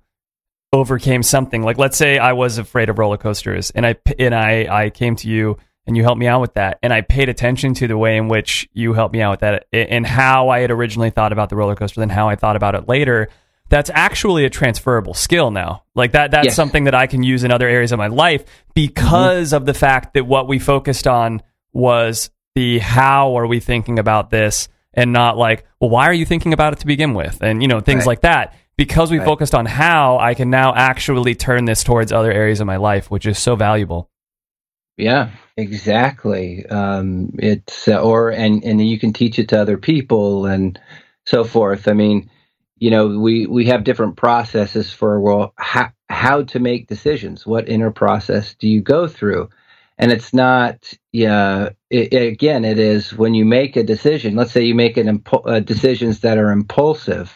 overcame something, like let's say I was afraid of roller coasters and I, and I, I came to you and you helped me out with that. And I paid attention to the way in which you helped me out with that and how I had originally thought about the roller coaster and how I thought about it later. That's actually a transferable skill now. Like that, that's Yes. something that I can use in other areas of my life because mm-hmm. of the fact that what we focused on was the how are we thinking about this and not like, well, why are you thinking about it to begin with? And, you know, things Right. like that. Because we Right. focused on how, I can now actually turn this towards other areas of my life, which is so valuable. Yeah, exactly. Um, it's uh, or and and you can teach it to other people and so forth. I mean, you know, we we have different processes for well how how to make decisions. What inner process do you go through? And it's not, yeah, it, again, it is when you make a decision, let's say you make an impu- uh, decisions that are impulsive.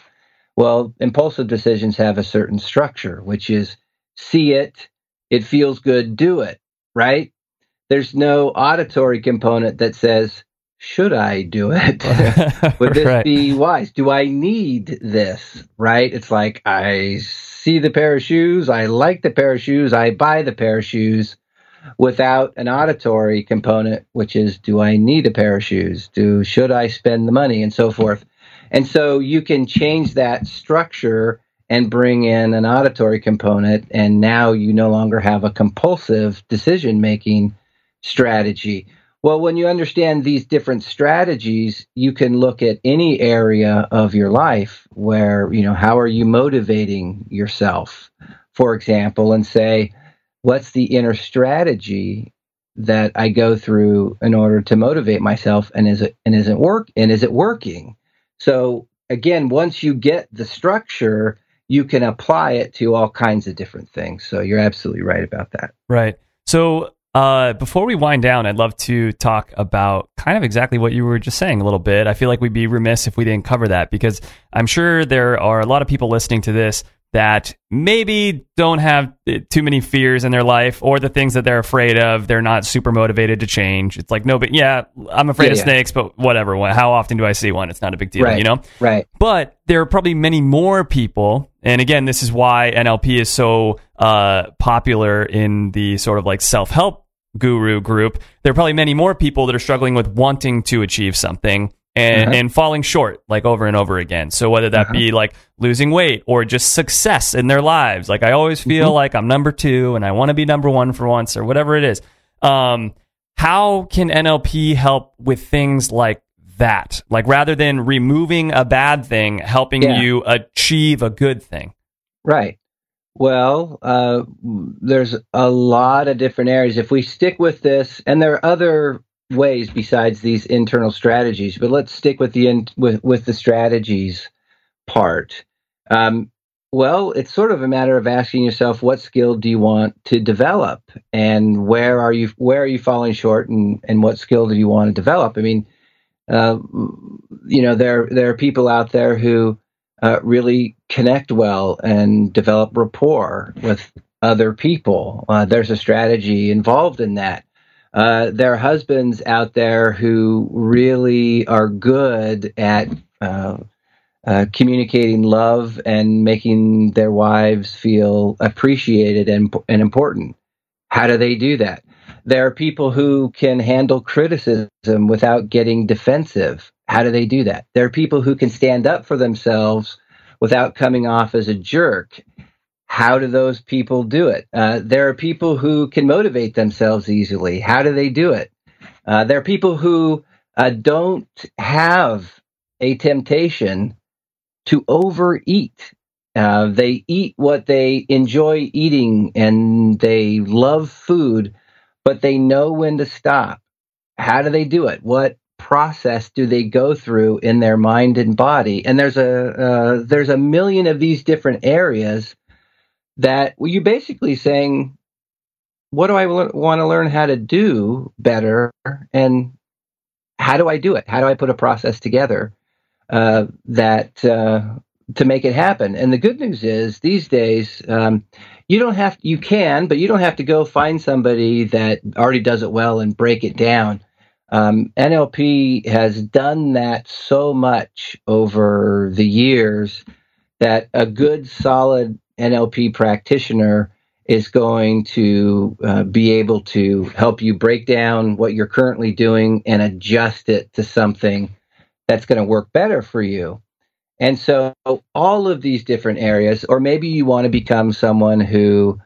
Well, impulsive decisions have a certain structure, which is see it, it feels good, do it, right? There's no auditory component that says, should I do it? [laughs] Would this Right. be wise? Do I need this? Right? It's like I see the pair of shoes, I like the pair of shoes, I buy the pair of shoes without an auditory component, which is do I need a pair of shoes? Do should I spend the money and so forth? And so you can change that structure and bring in an auditory component, and now you no longer have a compulsive decision making strategy. Well, when you understand these different strategies, you can look at any area of your life where, you know, how are you motivating yourself, for example, and say, what's the inner strategy that I go through in order to motivate myself and is it and is it work and is it working? So again, once you get the structure, you can apply it to all kinds of different things. So you're absolutely right about that. Right. So uh, before we wind down, I'd love to talk about kind of exactly what you were just saying a little bit. I feel like we'd be remiss if we didn't cover that because I'm sure there are a lot of people listening to this that maybe don't have uh, too many fears in their life or the things that they're afraid of. They're not super motivated to change. It's like, no, but yeah, I'm afraid Yeah, of yeah. snakes, but whatever. How often do I see one? It's not a big deal, Right. you know? Right. But there are probably many more people, and again, this is why NLP is so uh, popular in the sort of like self help guru group. There are probably many more people that are struggling with wanting to achieve something and, Uh-huh. and falling short like over and over again. So whether that be like losing weight or just success in their lives, like I always feel like I'm number two and I want to be number one for once or whatever it is. Um, how can NLP help with things like that? Like rather than removing a bad thing, helping Yeah. you achieve a good thing. Right. Well, uh, there's a lot of different areas. If we stick with this, and there are other ways besides these internal strategies, but let's stick with the in, with with the strategies part. Um, well, it's sort of a matter of asking yourself, what skill do you want to develop, and where are you where are you falling short, and and what skill do you want to develop? I mean, uh, you know, there there are people out there who uh, really connect well and develop rapport with other people. Uh, there's a strategy involved in that. Uh, there are husbands out there who really are good at uh, uh, communicating love and making their wives feel appreciated and, and important. How do they do that? There are people who can handle criticism without getting defensive. How do they do that? There are people who can stand up for themselves without coming off as a jerk. How do those people do it? Uh, there are people who can motivate themselves easily. How do they do it? Uh, there are people who uh, don't have a temptation to overeat. Uh, they eat what they enjoy eating and they love food, but they know when to stop. How do they do it? What process do they go through in their mind and body? And there's a uh, there's a million of these different areas that well, you're basically saying, what do I want to learn how to do better, and how do I do it? How do I put a process together uh, that uh, to make it happen? And the good news is these days. Um, you don't have you can but you don't have to go find somebody that already does it well and break it down um, nlp has done that so much over the years that a good solid nlp practitioner is going to uh, be able to help you break down what you're currently doing and adjust it to something that's going to work better for you. And so all of these different areas, or maybe you want to become someone who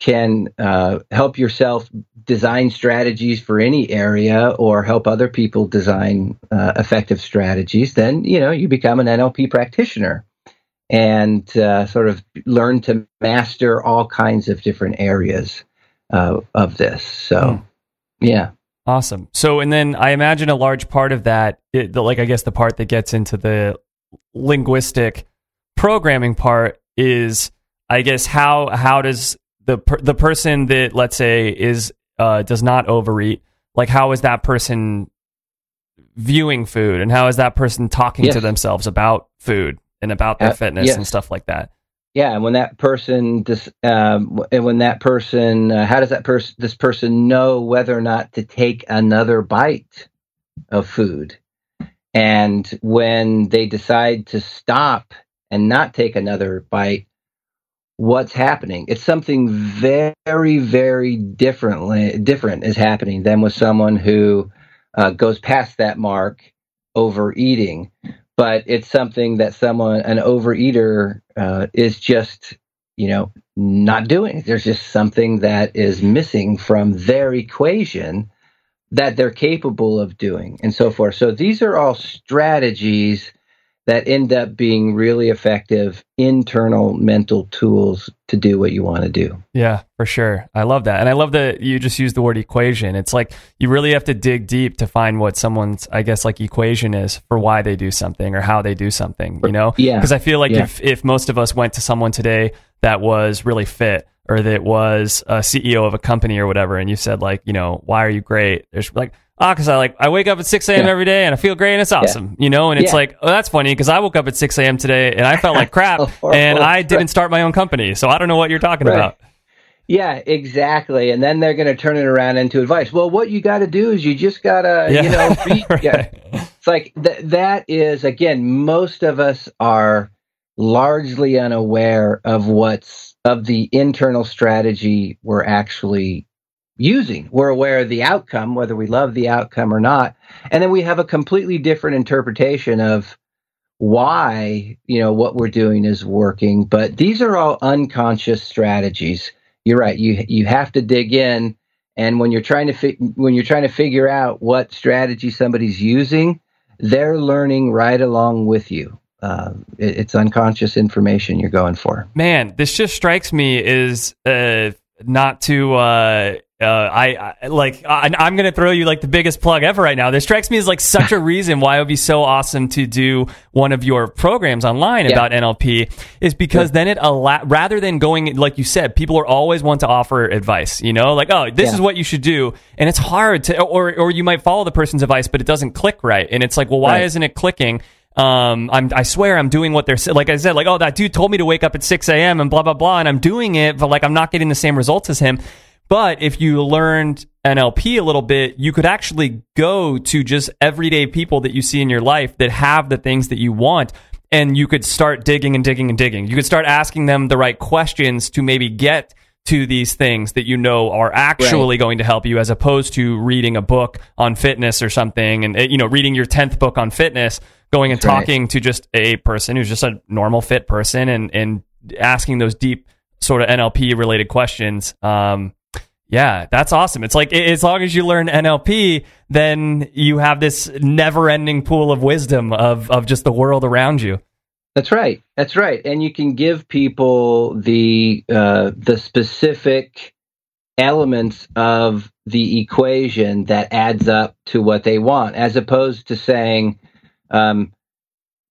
can uh, help yourself design strategies for any area or help other people design uh, effective strategies, then, you know, you become an NLP practitioner and uh, sort of learn to master all kinds of different areas uh, of this. So, yeah. Awesome. So, and then I imagine a large part of that, it, the, like I guess the part that gets into the linguistic programming part is, I guess how how does the per, the person that let's say is uh, does not overeat, like how is that person viewing food, and how is that person talking to themselves about food and about their Uh, fitness and stuff like that? Yeah, and when that person, this, um, and when that person, uh, how does that person, this person know whether or not to take another bite of food? And when they decide to stop and not take another bite, what's happening? It's something very, very differently different is happening than with someone who uh, goes past that mark, overeating. But it's something that someone an overeater uh, is just you know not doing. There's just something that is missing from their equation that they're capable of doing and so forth. So these are all strategies that end up being really effective internal mental tools to do what you want to do Yeah, for sure. I love that. And I love that you just use the word equation. It's like you really have to dig deep to find what someone's, I guess, like equation is for why they do something or how they do something, you know? Yeah. Because I feel like Yeah. if, if most of us went to someone today that was really fit or that was a CEO of a company or whatever, and you said, like, you know, why are you great? There's like, ah, because I like, I wake up at 6 a.m. Yeah. every day and I feel great and it's awesome, you know? And it's Yeah. like, oh, that's funny because I woke up at 6 a.m. today and I felt like [laughs] crap Oh, and I didn't start my own company. So I don't know what you're talking Right. about. Yeah, exactly. And then they're going to turn it around into advice. Well, what you got to do is you just got to, Yeah. you know, read. [laughs] Right. yeah. It's like th- that is, again, most of us are largely unaware of what's, of the internal strategy we're actually using. We're aware of the outcome, whether we love the outcome or not. And then we have a completely different interpretation of why, you know, what we're doing is working. But these are all unconscious strategies you're right. You you have to dig in, and when you're trying to fi- when you're trying to figure out what strategy somebody's using, they're learning right along with you. Uh, it- it's unconscious information you're going for. man, this just strikes me as uh, not to. Uh, uh, I, I like. I, I'm going to throw you like the biggest plug ever right now. This strikes me as like such a [laughs] reason why it would be so awesome to do one of your programs online Yeah. about NLP is because then it allow rather than going like you said, people are always want to offer advice. You know, like oh, this Yeah. is what you should do, and it's hard to, or or you might follow the person's advice, but it doesn't click right, and it's like, well, why Right. isn't it clicking? um, I'm, I swear I'm doing what they're like I said, like, oh, that dude told me to wake up at 6 a.m. and blah, blah, blah. And I'm doing it, but like, I'm not getting the same results as him. But if you learned NLP a little bit, you could actually go to just everyday people that you see in your life that have the things that you want. And you could start digging and digging and digging. You could start asking them the right questions to maybe get to these things that you know are actually going to help you as opposed to reading a book on fitness or something and uh, you know reading your 10th book on fitness going and That's right. talking to just a person who's just a normal fit person and and asking those deep sort of NLP related questions um yeah, that's awesome. It's like as long as you learn NLP, then you have this never-ending pool of wisdom of of just the world around you. That's right. That's right. And you can give people the uh, the specific elements of the equation that adds up to what they want, as opposed to saying, um,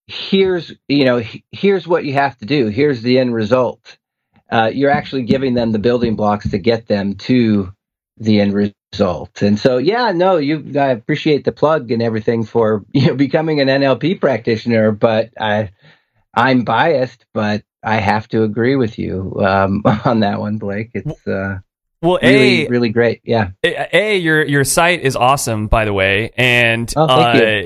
"Here's you know here's what you have to do. Here's the end result." Uh, you're actually giving them the building blocks to get them to the end result. And so, yeah, no, you I appreciate the plug and everything for [laughs] you know becoming an NLP practitioner, but I I'm biased, but I have to agree with you um, [laughs] on that one, Blake. It's uh, Well, really, a really great. Yeah. a your your site is awesome, by the way, and Oh, uh,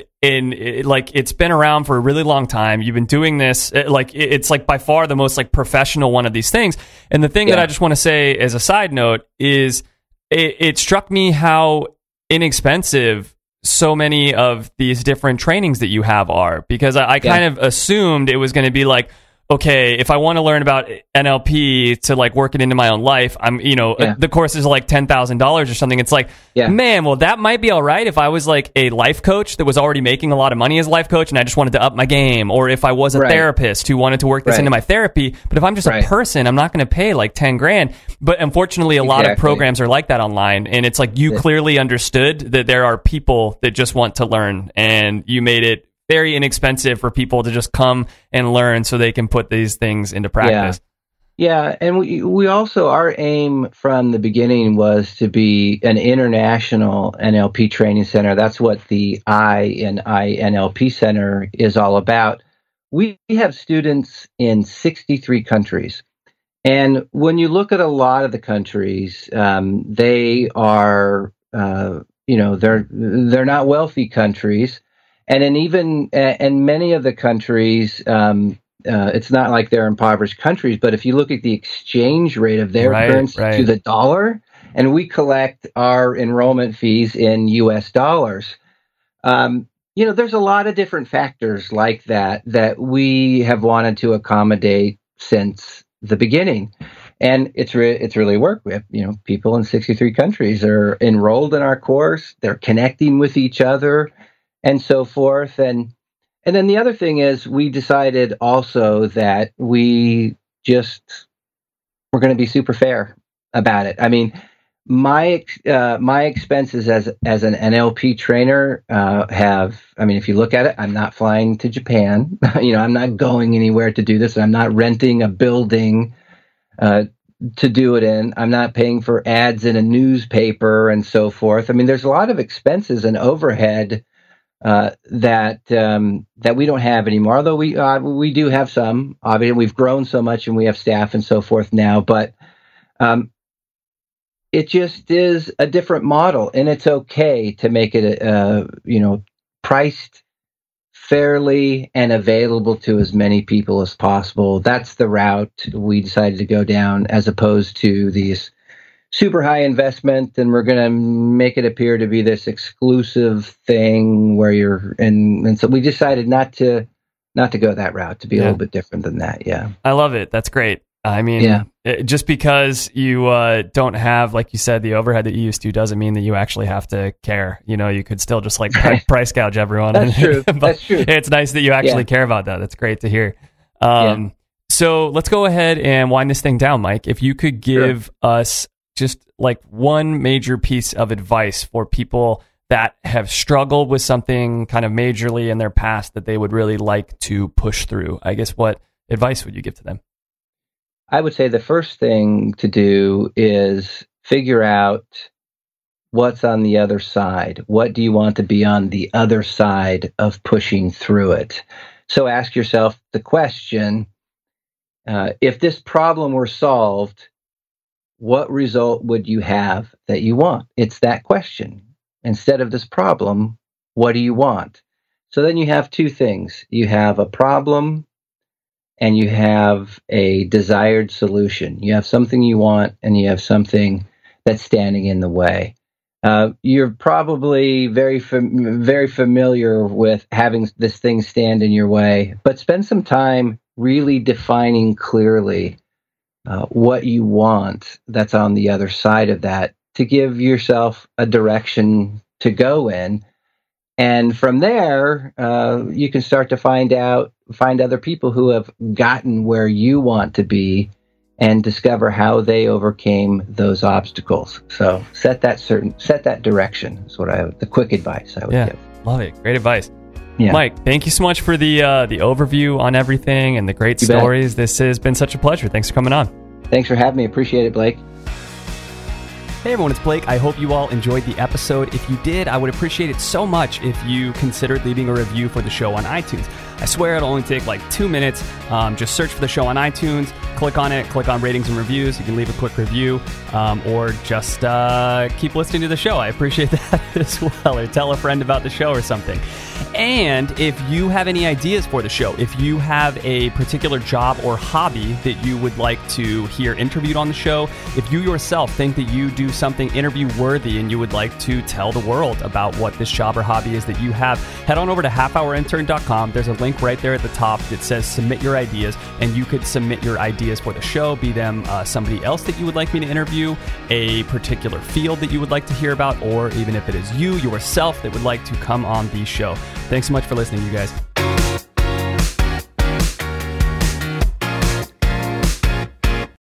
it, like it's been around for a really long time. You've been doing this uh, like it- it's like by far the most like professional one of these things. And the thing that I just want to say as a side note is it, it struck me how inexpensive so many of these different trainings that you have are because I, I kind Yeah. of assumed it was going to be like okay if i want to learn about nlp to like work it into my own life i'm you know Yeah. the course is like $10000 or something it's like Yeah. man well that might be all right if i was like a life coach that was already making a lot of money as a life coach and i just wanted to up my game or if i was a Right. therapist who wanted to work this Right. into my therapy but if i'm just Right. a person i'm not going to pay like 10 grand but unfortunately a lot of programs are like that online and it's like you Yeah. clearly understood that there are people that just want to learn and you made it very inexpensive for people to just come and learn so they can put these things into practice Yeah, and we we also our aim from the beginning was to be an international NLP training center. That's what the I in INLP Center is all about. We have students in 63 countries. And when you look at a lot of the countries, um, they are, uh, you know, they're they're not wealthy countries, and in even and many of the countries, um, uh, it's not like they're impoverished countries. But if you look at the exchange rate of their Right, currency right. to the dollar, and we collect our enrollment fees in U.S. dollars, um, you know, there's a lot of different factors like that that we have wanted to accommodate since the beginning. And it's re- it's really worked. We have you know people in 63 countries are enrolled in our course. They're connecting with each other, and so forth. And and then the other thing is we decided also that we just we're going to be super fair about it. I mean, my uh, my expenses as as an NLP trainer uh, have. I mean, if you look at it, I'm not flying to Japan. [laughs] you know, I'm not going anywhere to do this. I'm not renting a building uh, to do it in. I'm not paying for ads in a newspaper and so forth. I mean, there's a lot of expenses and overhead uh, that um, that we don't have anymore. Although we uh, we do have some. Obviously, we've grown so much and we have staff and so forth now, but. Um, it just is a different model, and it's okay to make it, uh, you know, priced fairly and available to as many people as possible. That's the route we decided to go down, as opposed to these super high investment, and we're going to make it appear to be this exclusive thing where you're, and and so we decided not to not to go that route, to be a little bit different than that. Yeah. I love it. That's great. I mean, Yeah. it- just because you uh, don't have, like you said, the overhead that you used to, doesn't mean that you actually have to care. You know, you could still just like pri- [laughs] price gouge everyone. That's [laughs] true. But That's true. It's nice that you actually Yeah. care about that. That's great to hear. Um, So let's go ahead and wind this thing down, Mike. If you could give us just like one major piece of advice for people that have struggled with something kind of majorly in their past that they would really like to push through, I guess what advice would you give to them? I would say the first thing to do is figure out what's on the other side. What do you want to be on the other side of pushing through it? So ask yourself the question uh, if this problem were solved, what result would you have that you want? It's that question. Instead of this problem, what do you want? So then you have two things you have a problem and you have a desired solution. You have something you want, and you have something that's standing in the way. Uh, you're probably very fam- very familiar with having this thing stand in your way, but spend some time really defining clearly uh, what you want that's on the other side of that to give yourself a direction to go in and from there uh, you can start to find out find other people who have gotten where you want to be and discover how they overcame those obstacles so set that certain set that direction is what i the quick advice i would Yeah. give Love it. Great advice. Yeah. Mike, thank you so much for the uh, the overview on everything and the great You bet. stories. This has been such a pleasure. Thanks for coming on. thanks for having me appreciate it blake Hey everyone, it's Blake. I hope you all enjoyed the episode. If you did, I would appreciate it so much if you considered leaving a review for the show on iTunes. I swear it'll only take like two minutes. Um, just search for the show on iTunes, click on it, click on ratings and reviews. You can leave a quick review um, or just uh, keep listening to the show. I appreciate [laughs] that as well. Or tell a friend about the show or something. And if you have any ideas for the show, if you have a particular job or hobby that you would like to hear interviewed on the show, if you yourself think that you do something interview worthy and you would like to tell the world about what this job or hobby is that you have, head on over to halfhourintern.com. There's a link right there at the top that says submit your ideas, and you could submit your ideas for the show, be them uh, somebody else that you would like me to interview, a particular field that you would like to hear about, or even if it is you yourself that would like to come on the show. Thanks so much for listening, you guys.